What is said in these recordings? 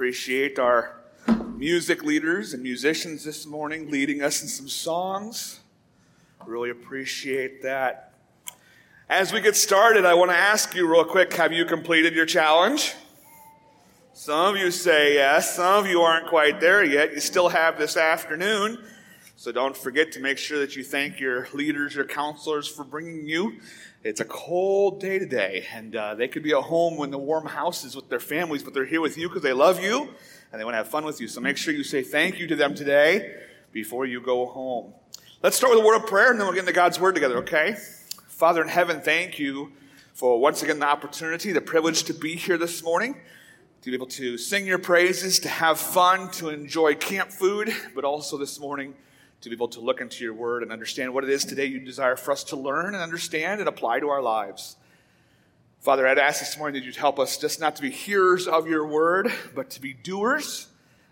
Appreciate our music leaders and musicians this morning leading us in some songs. Really appreciate that. As we get started, I want to ask you real quick have you completed your challenge? Some of you say yes, some of you aren't quite there yet. You still have this afternoon. So don't forget to make sure that you thank your leaders, your counselors for bringing you. It's a cold day today, and uh, they could be at home in the warm houses with their families, but they're here with you because they love you and they want to have fun with you. So make sure you say thank you to them today before you go home. Let's start with a word of prayer, and then we'll get into God's word together, okay? Father in heaven, thank you for once again the opportunity, the privilege to be here this morning to be able to sing your praises, to have fun, to enjoy camp food, but also this morning to be able to look into your word and understand what it is today you desire for us to learn and understand and apply to our lives. Father, I'd ask this morning that you'd help us just not to be hearers of your word, but to be doers,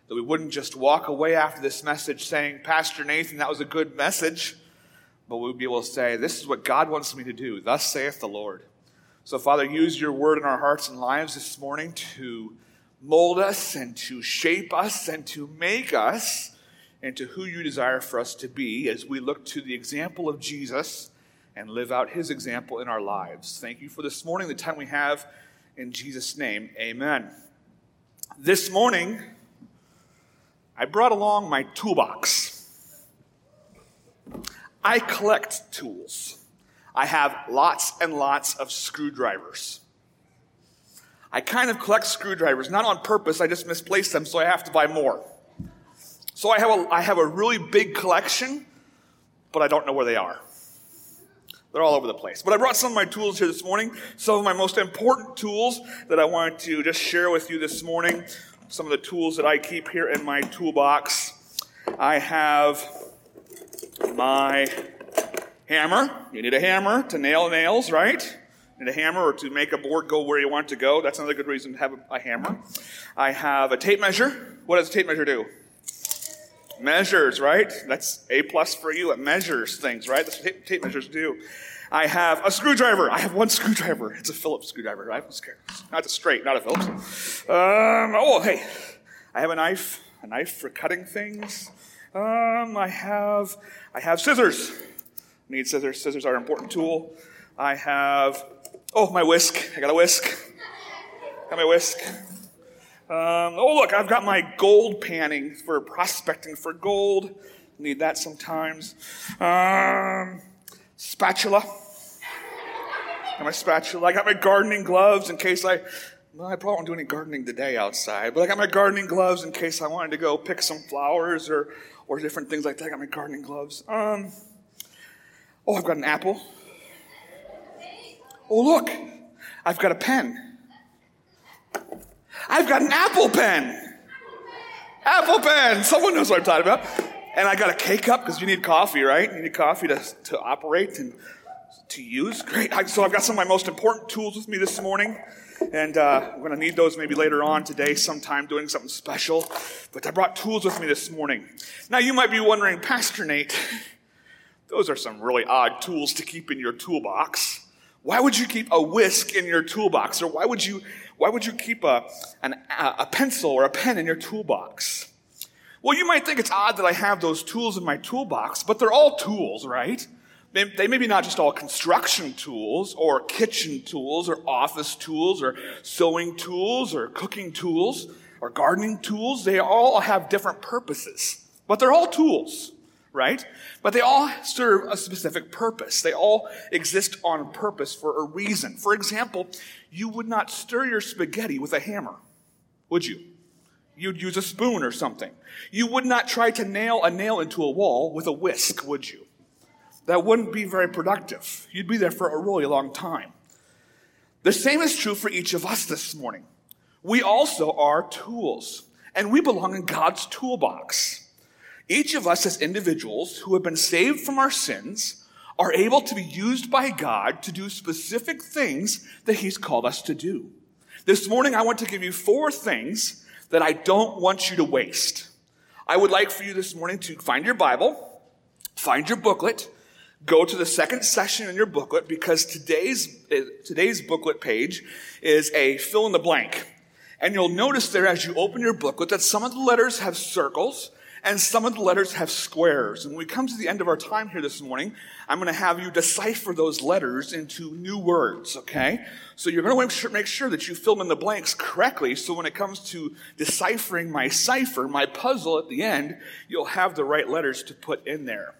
that we wouldn't just walk away after this message saying, Pastor Nathan, that was a good message, but we'd be able to say, This is what God wants me to do. Thus saith the Lord. So, Father, use your word in our hearts and lives this morning to mold us and to shape us and to make us into who you desire for us to be as we look to the example of Jesus and live out his example in our lives. Thank you for this morning, the time we have. In Jesus' name, amen. This morning, I brought along my toolbox. I collect tools. I have lots and lots of screwdrivers. I kind of collect screwdrivers, not on purpose, I just misplaced them, so I have to buy more. So I have a, I have a really big collection, but I don't know where they are. They're all over the place. But I brought some of my tools here this morning, some of my most important tools that I wanted to just share with you this morning. Some of the tools that I keep here in my toolbox. I have my hammer. You need a hammer to nail nails, right? You need a hammer or to make a board go where you want it to go. That's another good reason to have a, a hammer. I have a tape measure. What does a tape measure do? Measures, right? That's A plus for you. It measures things, right? That's what tape, measures do. I have a screwdriver. I have one screwdriver. It's a Phillips screwdriver, right? Not a straight, not a Phillips. Um, oh, hey, I have a knife, a knife for cutting things. Um, I have, I have scissors. Need scissors. Scissors are an important tool. I have, oh, my whisk. I got a whisk. Got my whisk. Um, oh, look, I've got my gold panning for prospecting for gold. Need that sometimes. Um, spatula. Got my spatula. I got my gardening gloves in case I. Well, I probably won't do any gardening today outside, but I got my gardening gloves in case I wanted to go pick some flowers or, or different things like that. I got my gardening gloves. Um, oh, I've got an apple. Oh, look, I've got a pen. I've got an Apple Pen. Apple Pen. Someone knows what I'm talking about. And I got a K cup because you need coffee, right? You need coffee to, to operate and to use. Great. So I've got some of my most important tools with me this morning. And uh, I'm going to need those maybe later on today, sometime doing something special. But I brought tools with me this morning. Now you might be wondering, Pastor Nate, those are some really odd tools to keep in your toolbox. Why would you keep a whisk in your toolbox? Or why would you why would you keep a, an, a pencil or a pen in your toolbox? Well, you might think it's odd that I have those tools in my toolbox, but they're all tools, right? They, they may be not just all construction tools or kitchen tools or office tools or sewing tools or cooking tools or gardening tools. They all have different purposes, but they're all tools right? But they all serve a specific purpose. They all exist on purpose for a reason. For example, you would not stir your spaghetti with a hammer, would you? You'd use a spoon or something. You would not try to nail a nail into a wall with a whisk, would you? That wouldn't be very productive. You'd be there for a really long time. The same is true for each of us this morning. We also are tools, and we belong in God's toolbox. Each of us as individuals who have been saved from our sins are able to be used by God to do specific things that He's called us to do. This morning, I want to give you four things that I don't want you to waste. I would like for you this morning to find your Bible, find your booklet, go to the second session in your booklet because today's, eh, today's booklet page is a fill in the blank. And you'll notice there as you open your booklet that some of the letters have circles and some of the letters have squares. And when we come to the end of our time here this morning, I'm going to have you decipher those letters into new words, okay? So you're going to make sure that you fill in the blanks correctly. So when it comes to deciphering my cipher, my puzzle at the end, you'll have the right letters to put in there.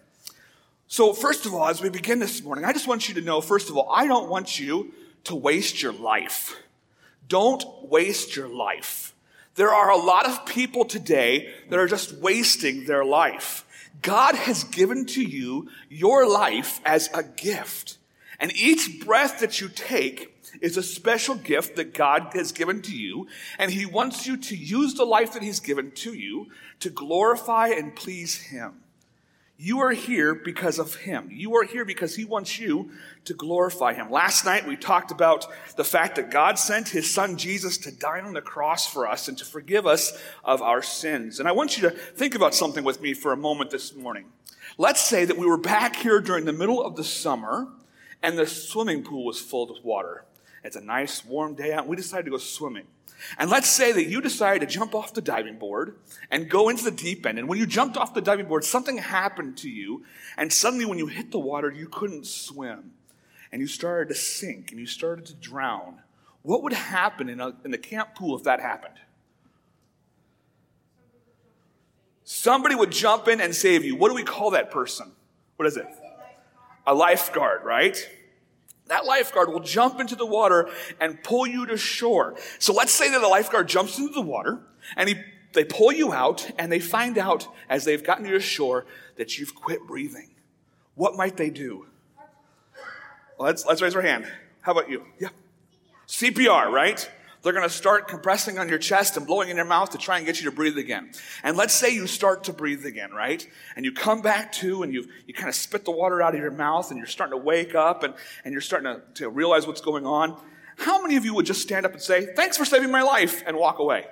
So first of all, as we begin this morning, I just want you to know, first of all, I don't want you to waste your life. Don't waste your life. There are a lot of people today that are just wasting their life. God has given to you your life as a gift. And each breath that you take is a special gift that God has given to you. And He wants you to use the life that He's given to you to glorify and please Him. You are here because of Him. You are here because He wants you to glorify Him. Last night we talked about the fact that God sent His Son Jesus to die on the cross for us and to forgive us of our sins. And I want you to think about something with me for a moment this morning. Let's say that we were back here during the middle of the summer and the swimming pool was filled with water. It's a nice warm day out we decided to go swimming. And let's say that you decided to jump off the diving board and go into the deep end. And when you jumped off the diving board, something happened to you. And suddenly, when you hit the water, you couldn't swim. And you started to sink and you started to drown. What would happen in, a, in the camp pool if that happened? Somebody would jump in and save you. What do we call that person? What is it? A lifeguard, right? That lifeguard will jump into the water and pull you to shore. So let's say that the lifeguard jumps into the water and he, they pull you out and they find out as they've gotten you to shore that you've quit breathing. What might they do? Let's, let's raise our hand. How about you? Yeah. CPR, right? They're going to start compressing on your chest and blowing in your mouth to try and get you to breathe again. And let's say you start to breathe again, right? And you come back to and you you kind of spit the water out of your mouth and you're starting to wake up and, and you're starting to, to realize what's going on. How many of you would just stand up and say, Thanks for saving my life and walk away?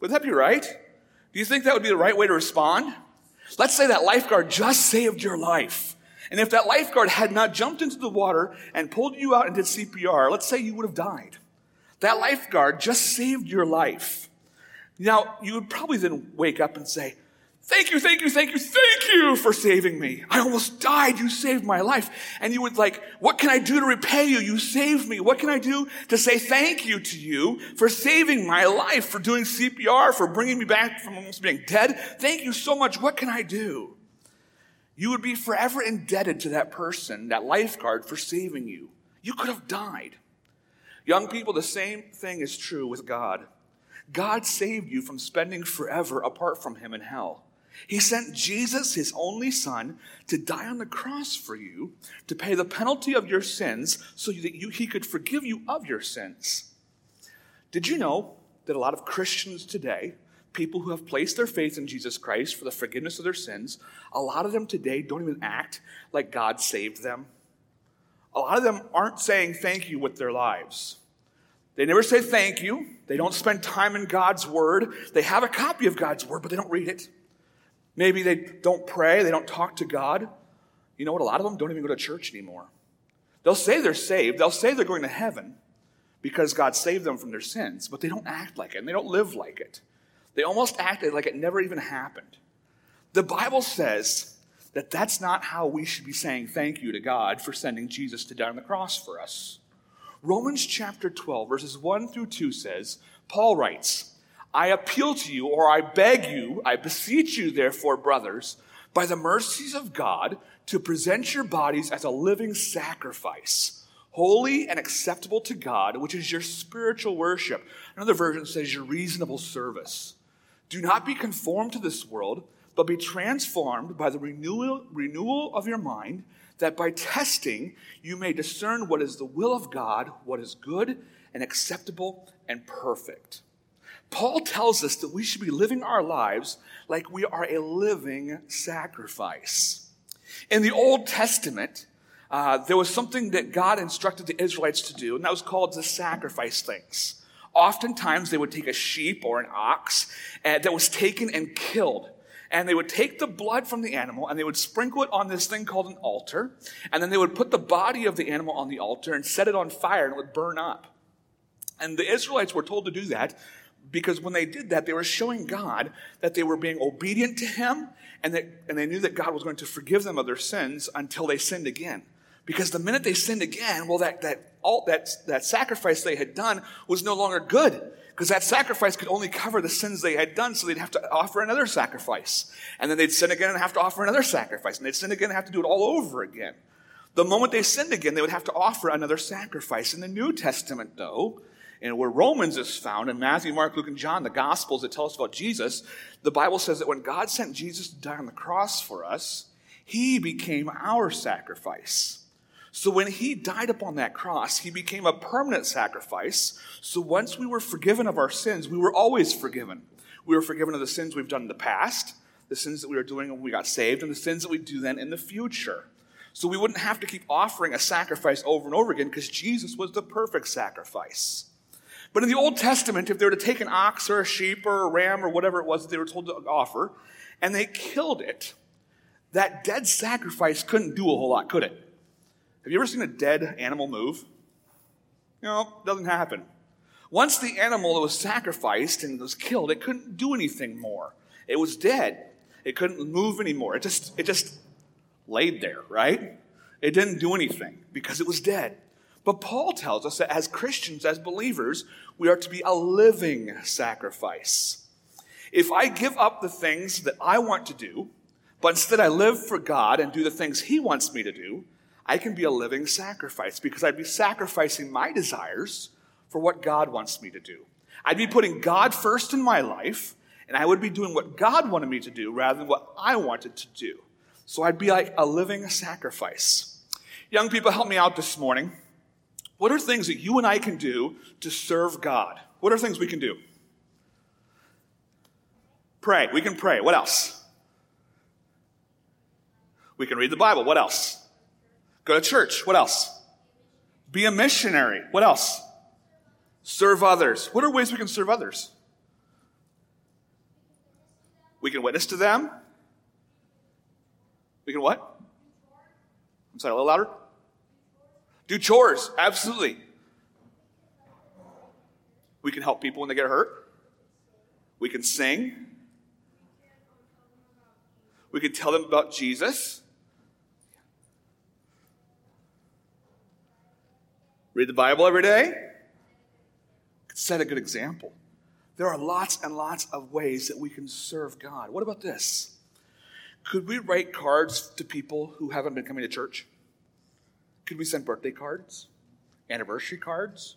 Would that be right? Do you think that would be the right way to respond? Let's say that lifeguard just saved your life. And if that lifeguard had not jumped into the water and pulled you out and did CPR, let's say you would have died. That lifeguard just saved your life. Now, you would probably then wake up and say, Thank you, thank you, thank you, thank you for saving me. I almost died. You saved my life. And you would like, what can I do to repay you? You saved me. What can I do to say thank you to you for saving my life, for doing CPR, for bringing me back from almost being dead? Thank you so much. What can I do? You would be forever indebted to that person, that lifeguard, for saving you. You could have died. Young people, the same thing is true with God. God saved you from spending forever apart from Him in hell. He sent Jesus, His only Son, to die on the cross for you, to pay the penalty of your sins so that you, He could forgive you of your sins. Did you know that a lot of Christians today, people who have placed their faith in Jesus Christ for the forgiveness of their sins, a lot of them today don't even act like God saved them? A lot of them aren't saying thank you with their lives. They never say thank you. They don't spend time in God's Word. They have a copy of God's Word, but they don't read it. Maybe they don't pray. They don't talk to God. You know what? A lot of them don't even go to church anymore. They'll say they're saved. They'll say they're going to heaven because God saved them from their sins, but they don't act like it and they don't live like it. They almost act like it never even happened. The Bible says that that's not how we should be saying thank you to God for sending Jesus to die on the cross for us. Romans chapter 12, verses 1 through 2 says, Paul writes, I appeal to you, or I beg you, I beseech you, therefore, brothers, by the mercies of God, to present your bodies as a living sacrifice, holy and acceptable to God, which is your spiritual worship. Another version says your reasonable service. Do not be conformed to this world but be transformed by the renewal, renewal of your mind, that by testing you may discern what is the will of God, what is good and acceptable and perfect. Paul tells us that we should be living our lives like we are a living sacrifice. In the Old Testament, uh, there was something that God instructed the Israelites to do, and that was called to sacrifice things. Oftentimes, they would take a sheep or an ox uh, that was taken and killed and they would take the blood from the animal and they would sprinkle it on this thing called an altar. And then they would put the body of the animal on the altar and set it on fire and it would burn up. And the Israelites were told to do that because when they did that, they were showing God that they were being obedient to Him and, that, and they knew that God was going to forgive them of their sins until they sinned again. Because the minute they sinned again, well, that, that, all, that, that sacrifice they had done was no longer good. Because that sacrifice could only cover the sins they had done, so they'd have to offer another sacrifice. And then they'd sin again and have to offer another sacrifice. And they'd sin again and have to do it all over again. The moment they sinned again, they would have to offer another sacrifice. In the New Testament, though, and where Romans is found in Matthew, Mark, Luke, and John, the Gospels that tell us about Jesus, the Bible says that when God sent Jesus to die on the cross for us, he became our sacrifice. So when he died upon that cross, he became a permanent sacrifice. So once we were forgiven of our sins, we were always forgiven. We were forgiven of the sins we've done in the past, the sins that we were doing when we got saved, and the sins that we do then in the future. So we wouldn't have to keep offering a sacrifice over and over again because Jesus was the perfect sacrifice. But in the Old Testament, if they were to take an ox or a sheep or a ram or whatever it was that they were told to offer, and they killed it, that dead sacrifice couldn't do a whole lot, could it? Have you ever seen a dead animal move? Know, it doesn't happen. Once the animal that was sacrificed and was killed, it couldn't do anything more. It was dead. It couldn't move anymore. It just, it just laid there, right? It didn't do anything because it was dead. But Paul tells us that as Christians, as believers, we are to be a living sacrifice. If I give up the things that I want to do, but instead I live for God and do the things He wants me to do, I can be a living sacrifice because I'd be sacrificing my desires for what God wants me to do. I'd be putting God first in my life, and I would be doing what God wanted me to do rather than what I wanted to do. So I'd be like a living sacrifice. Young people, help me out this morning. What are things that you and I can do to serve God? What are things we can do? Pray. We can pray. What else? We can read the Bible. What else? Go to church. What else? Be a missionary. What else? Serve others. What are ways we can serve others? We can witness to them. We can what? I'm sorry, a little louder. Do chores. Absolutely. We can help people when they get hurt. We can sing. We can tell them about Jesus. Read the Bible every day. Set a good example. There are lots and lots of ways that we can serve God. What about this? Could we write cards to people who haven't been coming to church? Could we send birthday cards? Anniversary cards?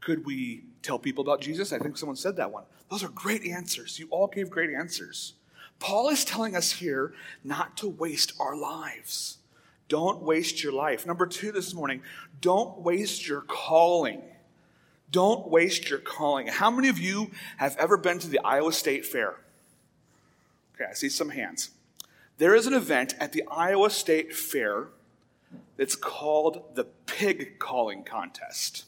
Could we tell people about Jesus? I think someone said that one. Those are great answers. You all gave great answers. Paul is telling us here not to waste our lives. Don't waste your life. Number two this morning, don't waste your calling. Don't waste your calling. How many of you have ever been to the Iowa State Fair? Okay, I see some hands. There is an event at the Iowa State Fair that's called the Pig Calling Contest.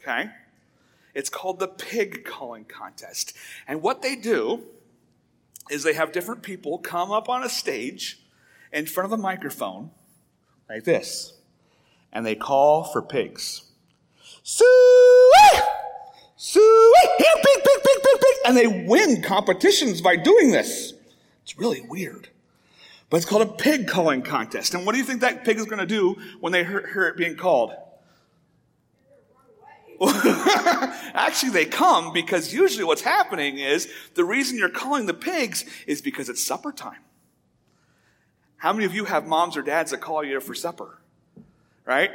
Okay? It's called the Pig Calling Contest. And what they do is they have different people come up on a stage in front of a microphone like this, and they call for pigs. Suey! Suey! Here, pig, pig, pig, pig, pig! And they win competitions by doing this. It's really weird. But it's called a pig calling contest. And what do you think that pig is going to do when they hear, hear it being called? Actually, they come because usually what's happening is the reason you're calling the pigs is because it's supper time. How many of you have moms or dads that call you for supper? Right?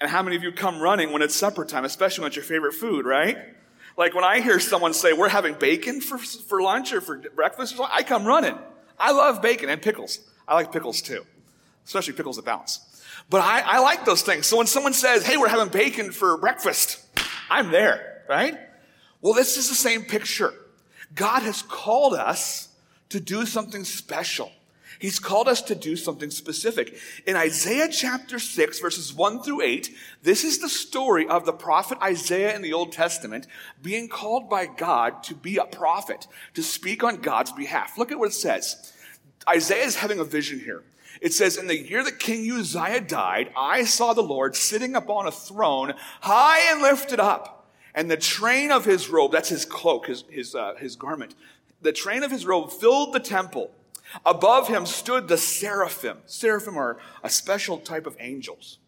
And how many of you come running when it's supper time, especially when it's your favorite food, right? Like when I hear someone say, we're having bacon for, for lunch or for breakfast, or something, I come running. I love bacon and pickles. I like pickles too, especially pickles that bounce. But I, I like those things. So when someone says, hey, we're having bacon for breakfast, I'm there, right? Well, this is the same picture. God has called us to do something special. He's called us to do something specific. In Isaiah chapter 6, verses 1 through 8, this is the story of the prophet Isaiah in the Old Testament being called by God to be a prophet, to speak on God's behalf. Look at what it says. Isaiah is having a vision here. It says, In the year that King Uzziah died, I saw the Lord sitting upon a throne, high and lifted up And the train of his robe, that's his cloak, his, his, uh, his garment, the train of his robe filled the temple. Above him stood the seraphim. Seraphim are a special type of angels.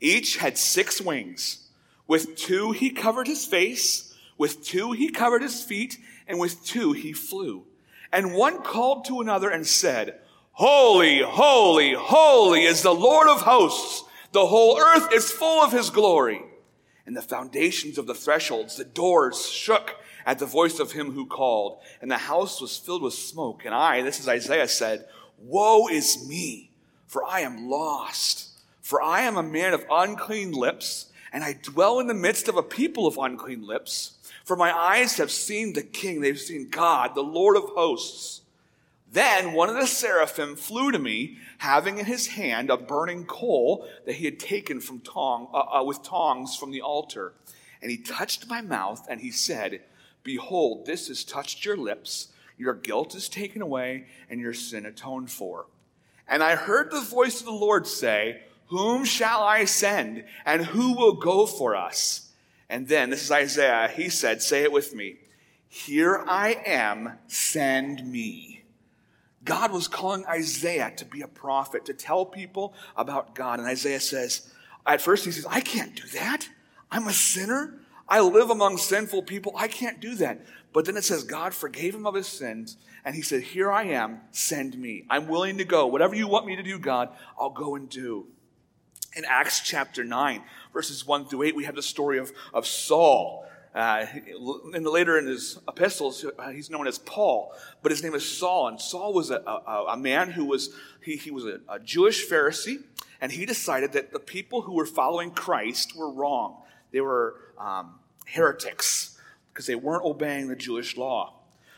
Each had six wings. With two he covered his face, with two he covered his feet, and with two he flew. And one called to another and said, Holy, holy, holy is the Lord of hosts. The whole earth is full of his glory. And the foundations of the thresholds, the doors shook at the voice of him who called, and the house was filled with smoke. And I, this is Isaiah said, Woe is me, for I am lost. For I am a man of unclean lips, and I dwell in the midst of a people of unclean lips. For my eyes have seen the King, they've seen God, the Lord of hosts. Then one of the seraphim flew to me, having in his hand a burning coal that he had taken from tong, uh, uh, with tongs from the altar. And he touched my mouth, and he said, Behold, this has touched your lips. Your guilt is taken away, and your sin atoned for. And I heard the voice of the Lord say, Whom shall I send, and who will go for us? And then, this is Isaiah, he said, Say it with me Here I am, send me. God was calling Isaiah to be a prophet, to tell people about God. And Isaiah says, at first he says, I can't do that. I'm a sinner. I live among sinful people. I can't do that. But then it says God forgave him of his sins, and he said, Here I am, send me. I'm willing to go. Whatever you want me to do, God, I'll go and do. In Acts chapter 9, verses 1 through 8, we have the story of, of Saul. Uh, in the later in his epistles, uh, he's known as Paul, but his name is Saul. And Saul was a, a, a man who was he, he was a, a Jewish Pharisee, and he decided that the people who were following Christ were wrong. They were um, heretics because they weren't obeying the Jewish law.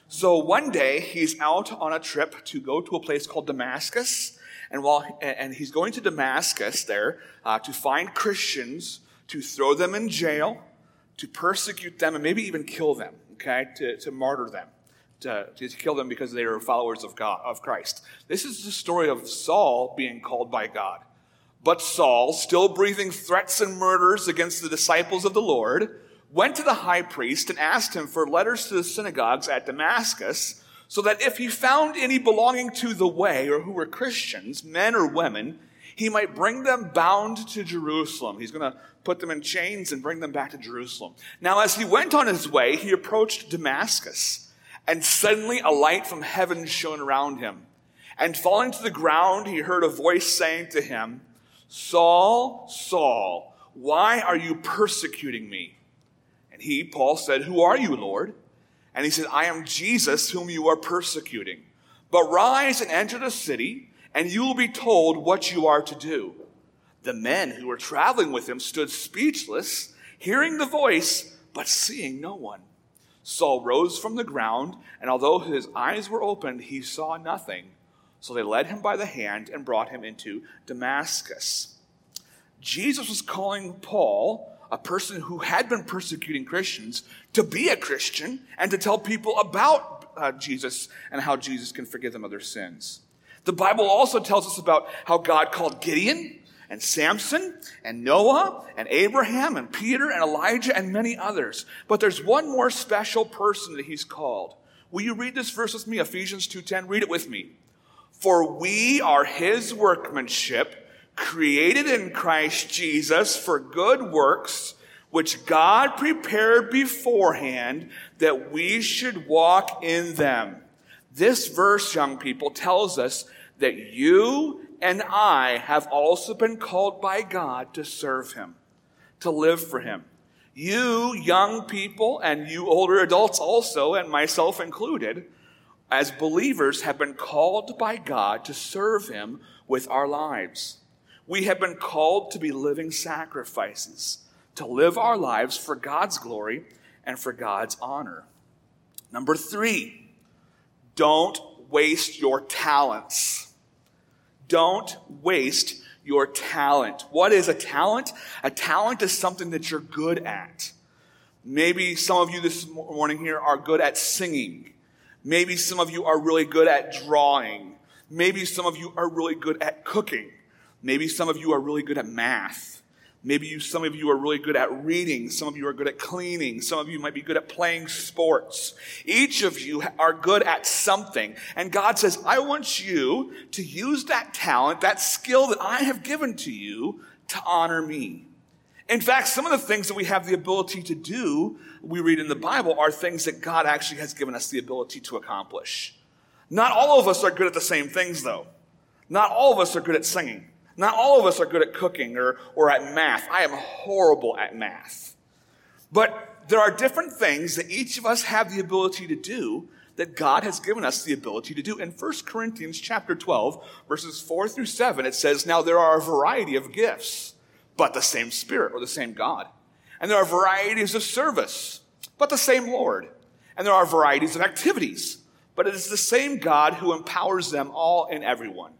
So one day he's out on a trip to go to a place called Damascus, and while and he's going to Damascus there uh, to find Christians to throw them in jail, to persecute them, and maybe even kill them. Okay, to, to martyr them. To, to, kill them because they are followers of God, of Christ. This is the story of Saul being called by God. But Saul, still breathing threats and murders against the disciples of the Lord, went to the high priest and asked him for letters to the synagogues at Damascus, so that if he found any belonging to the way or who were Christians, men or women, he might bring them bound to Jerusalem. He's going to put them in chains and bring them back to Jerusalem. Now, as he went on his way, he approached Damascus, and suddenly a light from heaven shone around him. And falling to the ground, he heard a voice saying to him, Saul, Saul, why are you persecuting me? And he, Paul, said, Who are you, Lord? And he said, I am Jesus whom you are persecuting. But rise and enter the city, and you will be told what you are to do. The men who were traveling with him stood speechless, hearing the voice, but seeing no one. Saul rose from the ground, and although his eyes were opened, he saw nothing. So they led him by the hand and brought him into Damascus. Jesus was calling Paul, a person who had been persecuting Christians, to be a Christian and to tell people about uh, Jesus and how Jesus can forgive them of their sins. The Bible also tells us about how God called Gideon and Samson and Noah and Abraham and Peter and Elijah and many others. But there's one more special person that he's called. Will you read this verse with me? Ephesians 2:10. Read it with me. For we are his workmanship, created in Christ Jesus for good works, which God prepared beforehand that we should walk in them. This verse, young people, tells us that you and I have also been called by God to serve him, to live for him. You young people and you older adults also, and myself included, as believers, have been called by God to serve Him with our lives. We have been called to be living sacrifices, to live our lives for God's glory and for God's honor. Number three, don't waste your talents. Don't waste your talent. What is a talent? A talent is something that you're good at. Maybe some of you this morning here are good at singing. Maybe some of you are really good at drawing. Maybe some of you are really good at cooking. Maybe some of you are really good at math. Maybe you, some of you are really good at reading. Some of you are good at cleaning. Some of you might be good at playing sports. Each of you are good at something. And God says, I want you to use that talent, that skill that I have given to you to honor me. In fact, some of the things that we have the ability to do, we read in the Bible, are things that God actually has given us the ability to accomplish. Not all of us are good at the same things, though. Not all of us are good at singing. Not all of us are good at cooking or, or at math. I am horrible at math. But there are different things that each of us have the ability to do that God has given us the ability to do. In 1 Corinthians chapter 12, verses 4 through 7, it says, Now there are a variety of gifts, but the same Spirit or the same God. And there are varieties of service, but the same Lord. And there are varieties of activities, but it is the same God who empowers them all and everyone.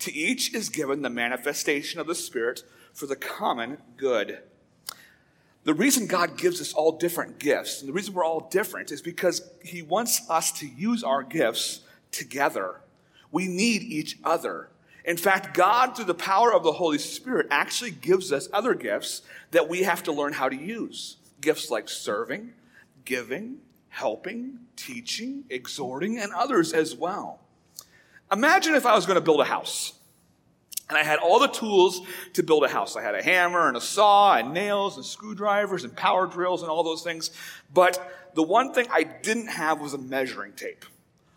To each is given the manifestation of the Spirit for the common good. The reason God gives us all different gifts, and the reason we're all different, is because He wants us to use our gifts together. We need each other. In fact, God, through the power of the Holy Spirit, actually gives us other gifts that we have to learn how to use. Gifts like serving, giving, helping, teaching, exhorting, and others as well. Imagine if I was going to build a house. And I had all the tools to build a house. I had a hammer and a saw and nails and screwdrivers and power drills and all those things. But the one thing I didn't have was a measuring tape.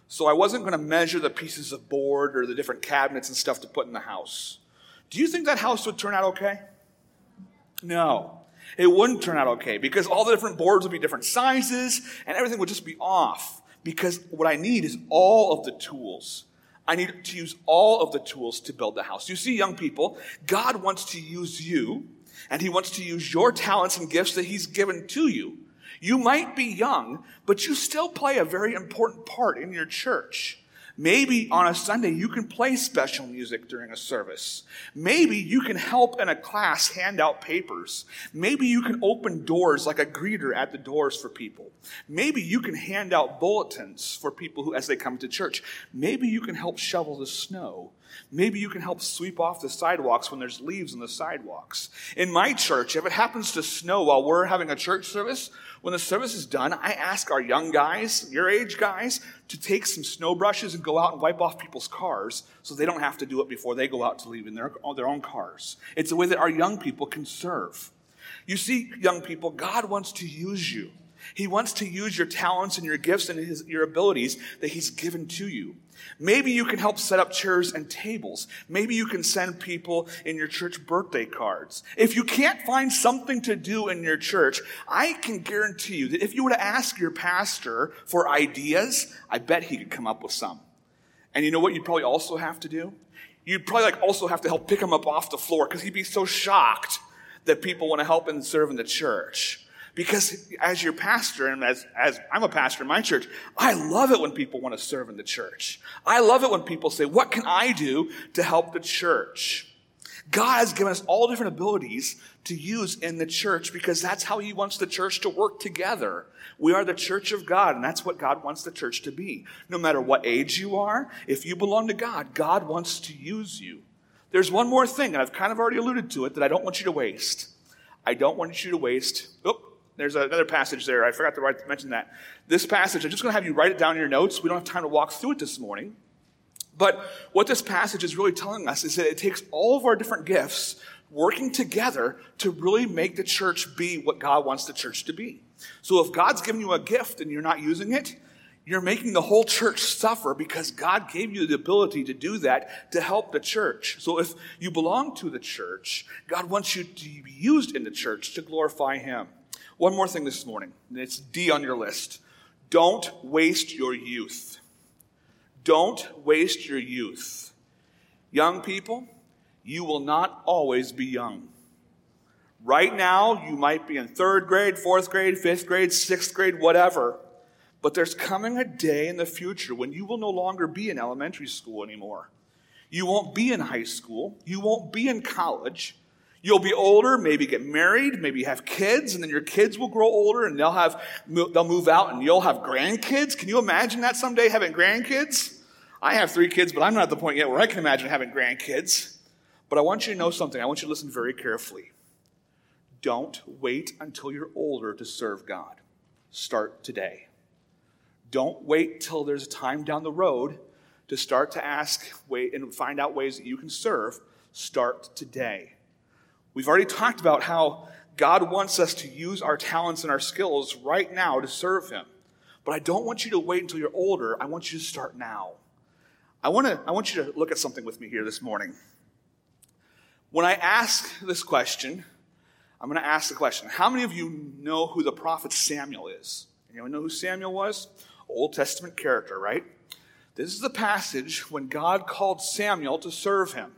So I wasn't going to measure the pieces of board or the different cabinets and stuff to put in the house. Do you think that house would turn out okay? No. It wouldn't turn out okay because all the different boards would be different sizes and everything would just be off. Because what I need is all of the tools I need to use all of the tools to build the house. You see, young people, God wants to use you, and He wants to use your talents and gifts that He's given to you. You might be young, but you still play a very important part in your church. Maybe on a Sunday you can play special music during a service. Maybe you can help in a class hand out papers. Maybe you can open doors like a greeter at the doors for people. Maybe you can hand out bulletins for people who, as they come to church. Maybe you can help shovel the snow. Maybe you can help sweep off the sidewalks when there's leaves on the sidewalks. In my church, if it happens to snow while we're having a church service, when the service is done, I ask our young guys, your age guys, to take some snow brushes and go out and wipe off people's cars so they don't have to do it before they go out to leave in their, their own cars. It's a way that our young people can serve. You see, young people, God wants to use you. He wants to use your talents and your gifts and his, your abilities that He's given to you. Maybe you can help set up chairs and tables. Maybe you can send people in your church birthday cards. If you can't find something to do in your church, I can guarantee you that if you were to ask your pastor for ideas, I bet he could come up with some. And you know what you'd probably also have to do? You'd probably like also have to help pick him up off the floor because he'd be so shocked that people want to help and serve in the church. Because as your pastor, and as, as I'm a pastor in my church, I love it when people want to serve in the church. I love it when people say, What can I do to help the church? God has given us all different abilities to use in the church because that's how He wants the church to work together. We are the church of God, and that's what God wants the church to be. No matter what age you are, if you belong to God, God wants to use you. There's one more thing, and I've kind of already alluded to it, that I don't want you to waste. I don't want you to waste. There's another passage there. I forgot to write, mention that. This passage, I'm just going to have you write it down in your notes. We don't have time to walk through it this morning. But what this passage is really telling us is that it takes all of our different gifts working together to really make the church be what God wants the church to be. So if God's given you a gift and you're not using it, you're making the whole church suffer because God gave you the ability to do that to help the church. So if you belong to the church, God wants you to be used in the church to glorify Him. One more thing this morning, and it's D on your list. Don't waste your youth. Don't waste your youth. Young people, you will not always be young. Right now, you might be in third grade, fourth grade, fifth grade, sixth grade, whatever. But there's coming a day in the future when you will no longer be in elementary school anymore. You won't be in high school. You won't be in college. You'll be older, maybe get married, maybe have kids, and then your kids will grow older and they'll have, they'll move out and you'll have grandkids. Can you imagine that someday having grandkids? I have three kids, but I'm not at the point yet where I can imagine having grandkids. But I want you to know something. I want you to listen very carefully. Don't wait until you're older to serve God. Start today. Don't wait till there's a time down the road to start to ask wait, and find out ways that you can serve. Start today. We've already talked about how God wants us to use our talents and our skills right now to serve Him. But I don't want you to wait until you're older. I want you to start now. I want, to, I want you to look at something with me here this morning. When I ask this question, I'm going to ask the question How many of you know who the prophet Samuel is? Anyone know who Samuel was? Old Testament character, right? This is the passage when God called Samuel to serve him.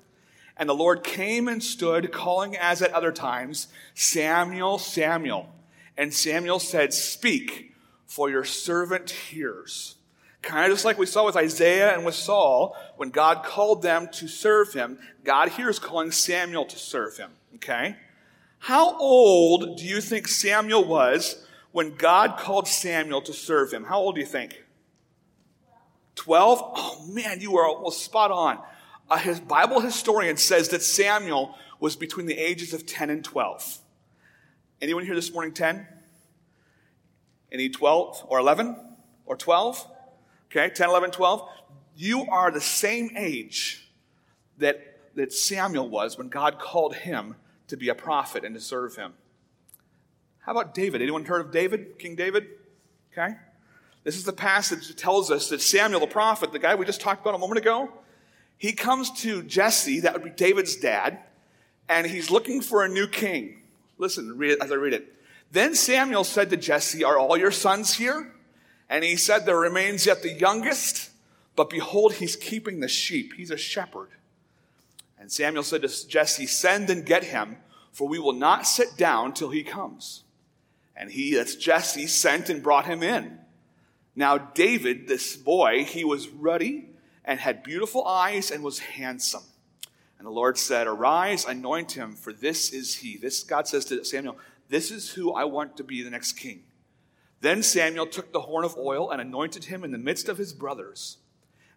And the Lord came and stood, calling as at other times, Samuel, Samuel. And Samuel said, Speak, for your servant hears. Kind of just like we saw with Isaiah and with Saul, when God called them to serve him, God here is calling Samuel to serve him. Okay? How old do you think Samuel was when God called Samuel to serve him? How old do you think? 12? Oh man, you are almost spot on a Bible historian says that Samuel was between the ages of 10 and 12. Anyone here this morning 10? Any 12 or 11 or 12? Okay, 10, 11, 12. You are the same age that, that Samuel was when God called him to be a prophet and to serve him. How about David? Anyone heard of David, King David? Okay. This is the passage that tells us that Samuel the prophet, the guy we just talked about a moment ago, he comes to Jesse, that would be David's dad, and he's looking for a new king. Listen, read it as I read it. Then Samuel said to Jesse, Are all your sons here? And he said, There remains yet the youngest, but behold, he's keeping the sheep. He's a shepherd. And Samuel said to Jesse, Send and get him, for we will not sit down till he comes. And he, that's Jesse, sent and brought him in. Now, David, this boy, he was ruddy and had beautiful eyes and was handsome. And the Lord said, Arise, anoint him, for this is he. This God says to Samuel, This is who I want to be the next king. Then Samuel took the horn of oil and anointed him in the midst of his brothers.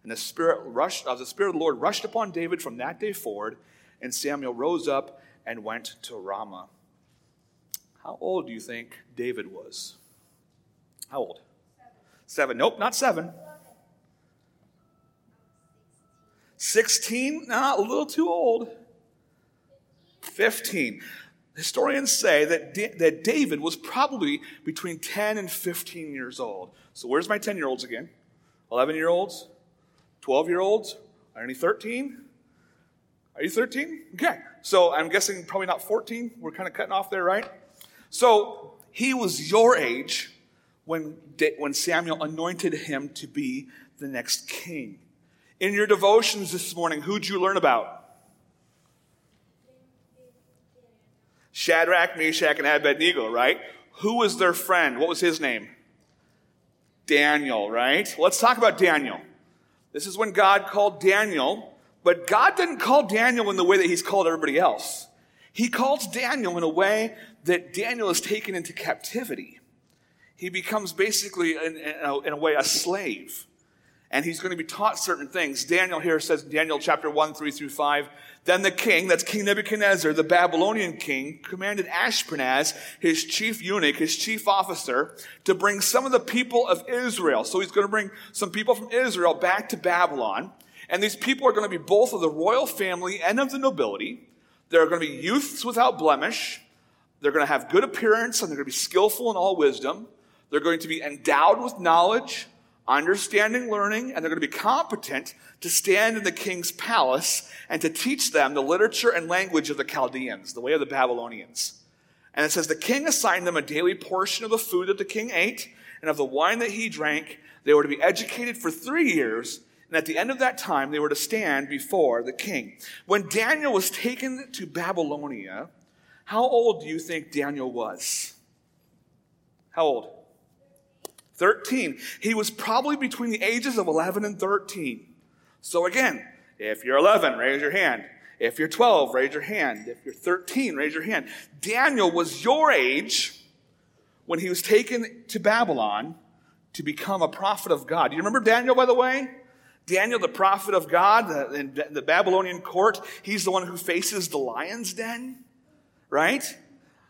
And the spirit rushed, uh, the spirit of the Lord rushed upon David from that day forward, and Samuel rose up and went to Ramah. How old do you think David was? How old? Seven. seven. Nope, not seven. 16? Not a little too old. 15. Historians say that, D- that David was probably between 10 and 15 years old. So where's my 10 year olds again? 11 year olds? 12 year olds? Are any 13? Are you 13? Okay. So I'm guessing probably not 14. We're kind of cutting off there, right? So he was your age when, when Samuel anointed him to be the next king. In your devotions this morning, who'd you learn about? Shadrach, Meshach, and Abednego, right? Who was their friend? What was his name? Daniel, right? Let's talk about Daniel. This is when God called Daniel, but God didn't call Daniel in the way that he's called everybody else. He calls Daniel in a way that Daniel is taken into captivity. He becomes basically, in, in, a, in a way, a slave and he's going to be taught certain things. Daniel here says, Daniel chapter 1, 3 through 5, then the king, that's King Nebuchadnezzar, the Babylonian king, commanded Ashpenaz, his chief eunuch, his chief officer, to bring some of the people of Israel. So he's going to bring some people from Israel back to Babylon. And these people are going to be both of the royal family and of the nobility. They're going to be youths without blemish. They're going to have good appearance and they're going to be skillful in all wisdom. They're going to be endowed with knowledge understanding learning, and they're going to be competent to stand in the king's palace and to teach them the literature and language of the Chaldeans, the way of the Babylonians. And it says the king assigned them a daily portion of the food that the king ate and of the wine that he drank. They were to be educated for three years, and at the end of that time, they were to stand before the king. When Daniel was taken to Babylonia, how old do you think Daniel was? How old? 13. He was probably between the ages of 11 and 13. So again, if you're 11, raise your hand. If you're 12, raise your hand. If you're 13, raise your hand. Daniel was your age when he was taken to Babylon to become a prophet of God. Do you remember Daniel, by the way? Daniel, the prophet of God in the Babylonian court, he's the one who faces the lion's den, right?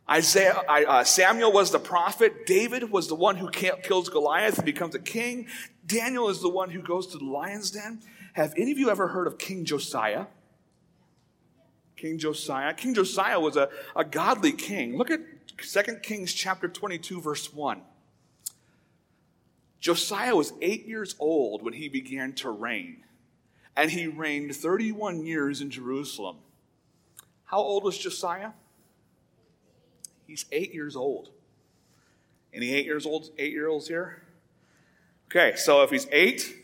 Isaiah, uh, Samuel was the prophet. David was the one who kills Goliath and becomes a king. Daniel is the one who goes to the lion's den. Have any of you ever heard of King Josiah? King Josiah. King Josiah was a, a godly king. Look at 2 Kings chapter 22, verse 1. Josiah was eight years old when he began to reign, and he reigned 31 years in Jerusalem. How old was Josiah? He's eight years old. Any eight years old, eight year olds here? Okay, so if he's eight,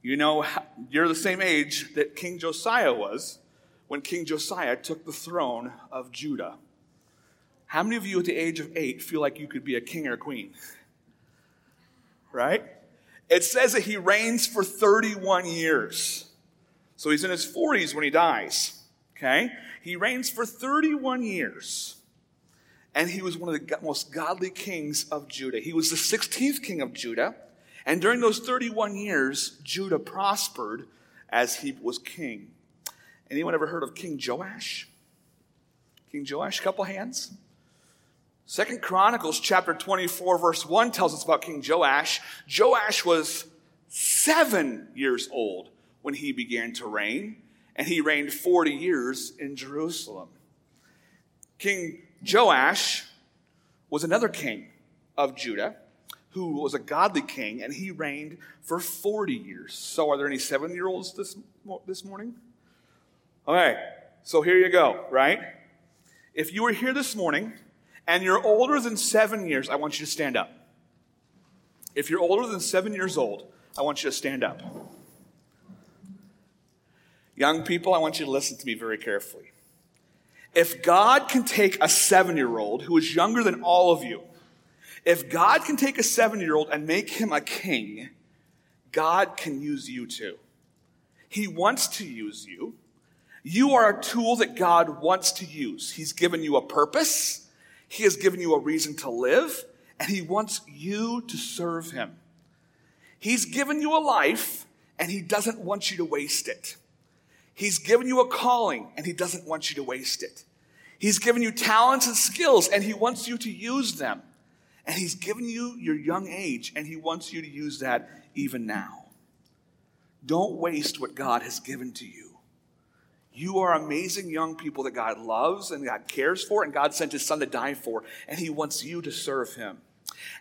you know you're the same age that King Josiah was when King Josiah took the throne of Judah. How many of you at the age of eight feel like you could be a king or queen? Right? It says that he reigns for 31 years. So he's in his 40s when he dies. Okay? He reigns for 31 years and he was one of the most godly kings of Judah. He was the 16th king of Judah, and during those 31 years, Judah prospered as he was king. Anyone ever heard of King Joash? King Joash, couple hands. Second Chronicles chapter 24 verse 1 tells us about King Joash. Joash was 7 years old when he began to reign, and he reigned 40 years in Jerusalem. King Joash was another king of Judah who was a godly king, and he reigned for 40 years. So, are there any seven year olds this, this morning? Right, so here you go, right? If you were here this morning and you're older than seven years, I want you to stand up. If you're older than seven years old, I want you to stand up. Young people, I want you to listen to me very carefully. If God can take a seven year old who is younger than all of you, if God can take a seven year old and make him a king, God can use you too. He wants to use you. You are a tool that God wants to use. He's given you a purpose. He has given you a reason to live, and He wants you to serve Him. He's given you a life, and He doesn't want you to waste it. He's given you a calling and he doesn't want you to waste it. He's given you talents and skills and he wants you to use them. And he's given you your young age and he wants you to use that even now. Don't waste what God has given to you. You are amazing young people that God loves and God cares for, and God sent his son to die for, and he wants you to serve him.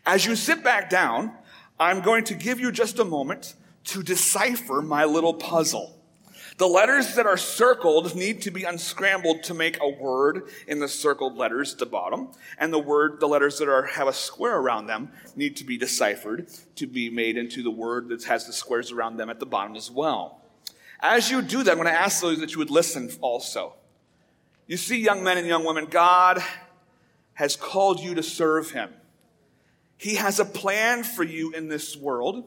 As you sit back down, I'm going to give you just a moment to decipher my little puzzle. The letters that are circled need to be unscrambled to make a word in the circled letters at the bottom. And the word, the letters that are, have a square around them need to be deciphered to be made into the word that has the squares around them at the bottom as well. As you do that, I'm going to ask those that you would listen also. You see, young men and young women, God has called you to serve Him. He has a plan for you in this world,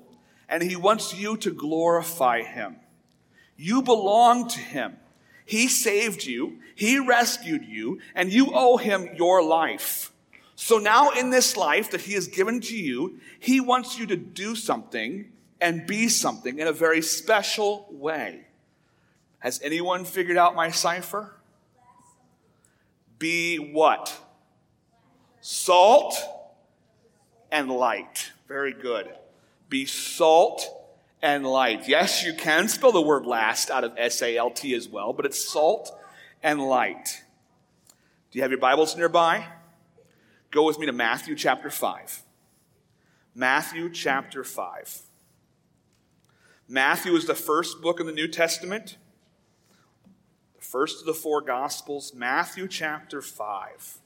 and He wants you to glorify Him. You belong to him. He saved you. He rescued you and you owe him your life. So now in this life that he has given to you, he wants you to do something and be something in a very special way. Has anyone figured out my cipher? Be what? Salt and light. Very good. Be salt and light. Yes, you can spell the word last out of S A L T as well, but it's salt and light. Do you have your Bibles nearby? Go with me to Matthew chapter 5. Matthew chapter 5. Matthew is the first book in the New Testament, the first of the four Gospels. Matthew chapter 5.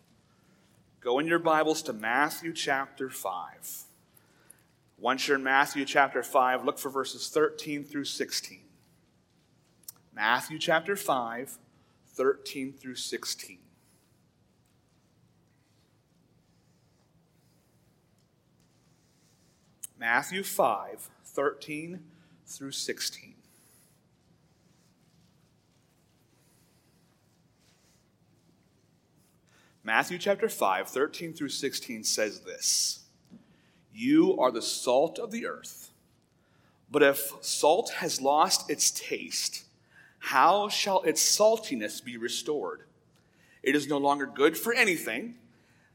Go in your Bibles to Matthew chapter 5. Once you're in Matthew chapter 5, look for verses 13 through 16. Matthew chapter 5, 13 through 16. Matthew 5, 13 through 16. Matthew chapter 5, 13 through 16 says this. You are the salt of the earth. But if salt has lost its taste, how shall its saltiness be restored? It is no longer good for anything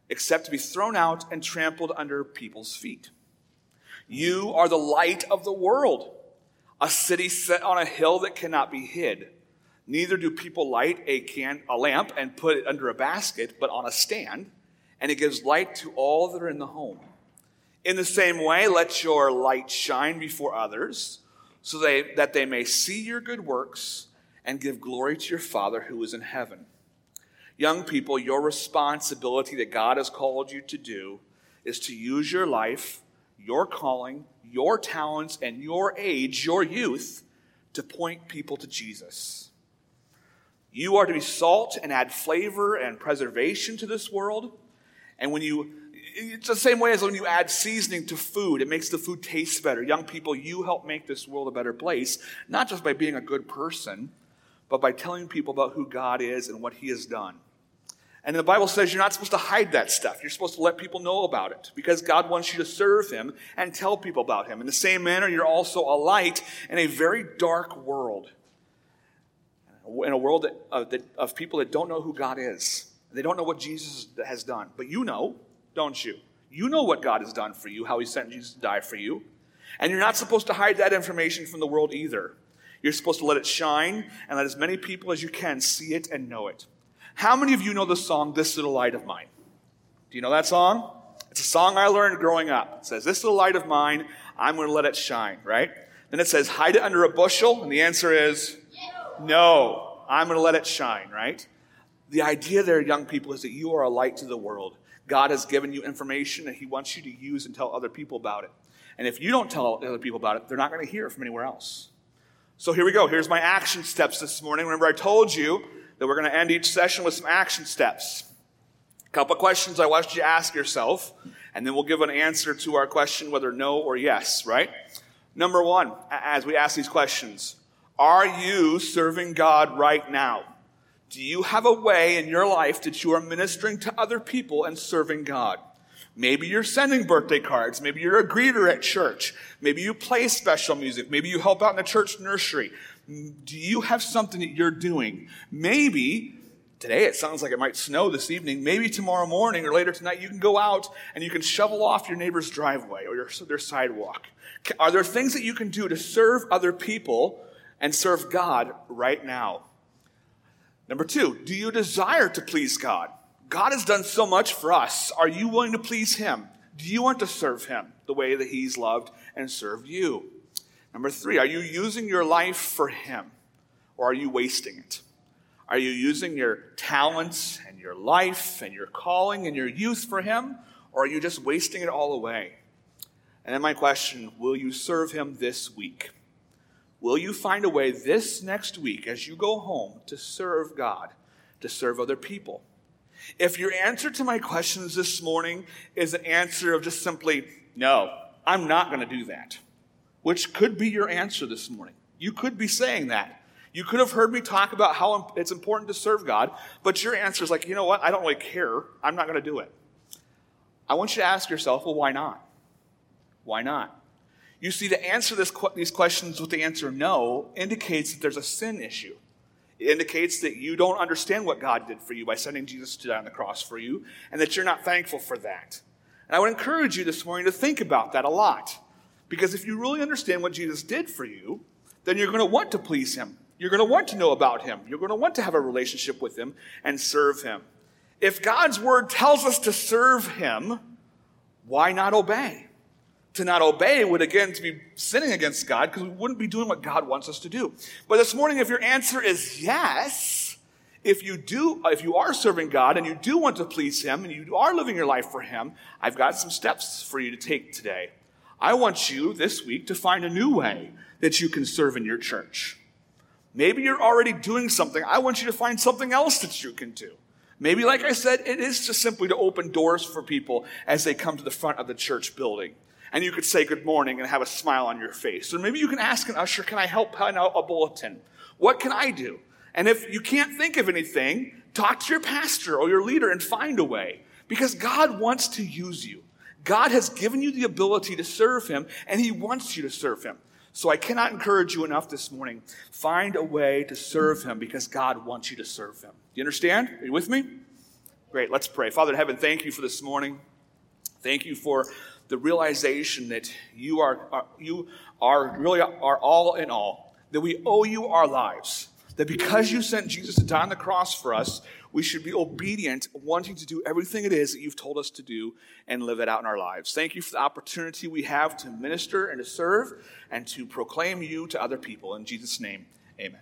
except to be thrown out and trampled under people's feet. You are the light of the world, a city set on a hill that cannot be hid. Neither do people light a can, a lamp and put it under a basket, but on a stand, and it gives light to all that are in the home. In the same way, let your light shine before others, so they, that they may see your good works and give glory to your Father who is in heaven. Young people, your responsibility that God has called you to do is to use your life, your calling, your talents, and your age, your youth, to point people to Jesus. You are to be salt and add flavor and preservation to this world. And when you, it's the same way as when you add seasoning to food, it makes the food taste better. Young people, you help make this world a better place, not just by being a good person, but by telling people about who God is and what He has done. And the Bible says you're not supposed to hide that stuff. You're supposed to let people know about it because God wants you to serve Him and tell people about Him. In the same manner, you're also a light in a very dark world. In a world uh, of people that don't know who God is. They don't know what Jesus has done. But you know, don't you? You know what God has done for you, how He sent Jesus to die for you. And you're not supposed to hide that information from the world either. You're supposed to let it shine and let as many people as you can see it and know it. How many of you know the song, This Little Light of Mine? Do you know that song? It's a song I learned growing up. It says, This little light of mine, I'm going to let it shine, right? Then it says, Hide it under a bushel. And the answer is, No, I'm going to let it shine, right? The idea there, young people, is that you are a light to the world. God has given you information that He wants you to use and tell other people about it. And if you don't tell other people about it, they're not going to hear it from anywhere else. So here we go. Here's my action steps this morning. Remember, I told you that we're going to end each session with some action steps. A couple questions I want you to ask yourself, and then we'll give an answer to our question whether no or yes, right? Number one, as we ask these questions, are you serving God right now? Do you have a way in your life that you are ministering to other people and serving God? Maybe you're sending birthday cards. Maybe you're a greeter at church. Maybe you play special music. Maybe you help out in the church nursery. Do you have something that you're doing? Maybe today it sounds like it might snow this evening. Maybe tomorrow morning or later tonight you can go out and you can shovel off your neighbor's driveway or your, their sidewalk. Are there things that you can do to serve other people and serve God right now? Number two, do you desire to please God? God has done so much for us. Are you willing to please Him? Do you want to serve Him the way that He's loved and served you? Number three, are you using your life for Him or are you wasting it? Are you using your talents and your life and your calling and your youth for Him or are you just wasting it all away? And then my question will you serve Him this week? Will you find a way this next week as you go home to serve God, to serve other people? If your answer to my questions this morning is an answer of just simply, no, I'm not going to do that which could be your answer this morning. You could be saying that. You could have heard me talk about how it's important to serve God, but your answer is like, you know what? I don't really care. I'm not going to do it. I want you to ask yourself, well, why not? Why not? You see, to answer this, these questions with the answer no indicates that there's a sin issue. It indicates that you don't understand what God did for you by sending Jesus to die on the cross for you, and that you're not thankful for that. And I would encourage you this morning to think about that a lot. Because if you really understand what Jesus did for you, then you're going to want to please him. You're going to want to know about him. You're going to want to have a relationship with him and serve him. If God's word tells us to serve him, why not obey? To not obey would again to be sinning against God because we wouldn't be doing what God wants us to do. But this morning, if your answer is yes, if you do, if you are serving God and you do want to please Him and you are living your life for Him, I've got some steps for you to take today. I want you this week to find a new way that you can serve in your church. Maybe you're already doing something. I want you to find something else that you can do. Maybe, like I said, it is just simply to open doors for people as they come to the front of the church building. And you could say good morning and have a smile on your face. Or maybe you can ask an usher, can I help hand out a bulletin? What can I do? And if you can't think of anything, talk to your pastor or your leader and find a way. Because God wants to use you. God has given you the ability to serve Him, and He wants you to serve Him. So I cannot encourage you enough this morning. Find a way to serve Him because God wants you to serve Him. Do you understand? Are you with me? Great. Let's pray. Father in heaven, thank you for this morning. Thank you for the realization that you are, are you are really are all in all, that we owe you our lives, that because you sent Jesus to die on the cross for us, we should be obedient, wanting to do everything it is that you've told us to do and live it out in our lives. Thank you for the opportunity we have to minister and to serve and to proclaim you to other people. In Jesus' name, amen.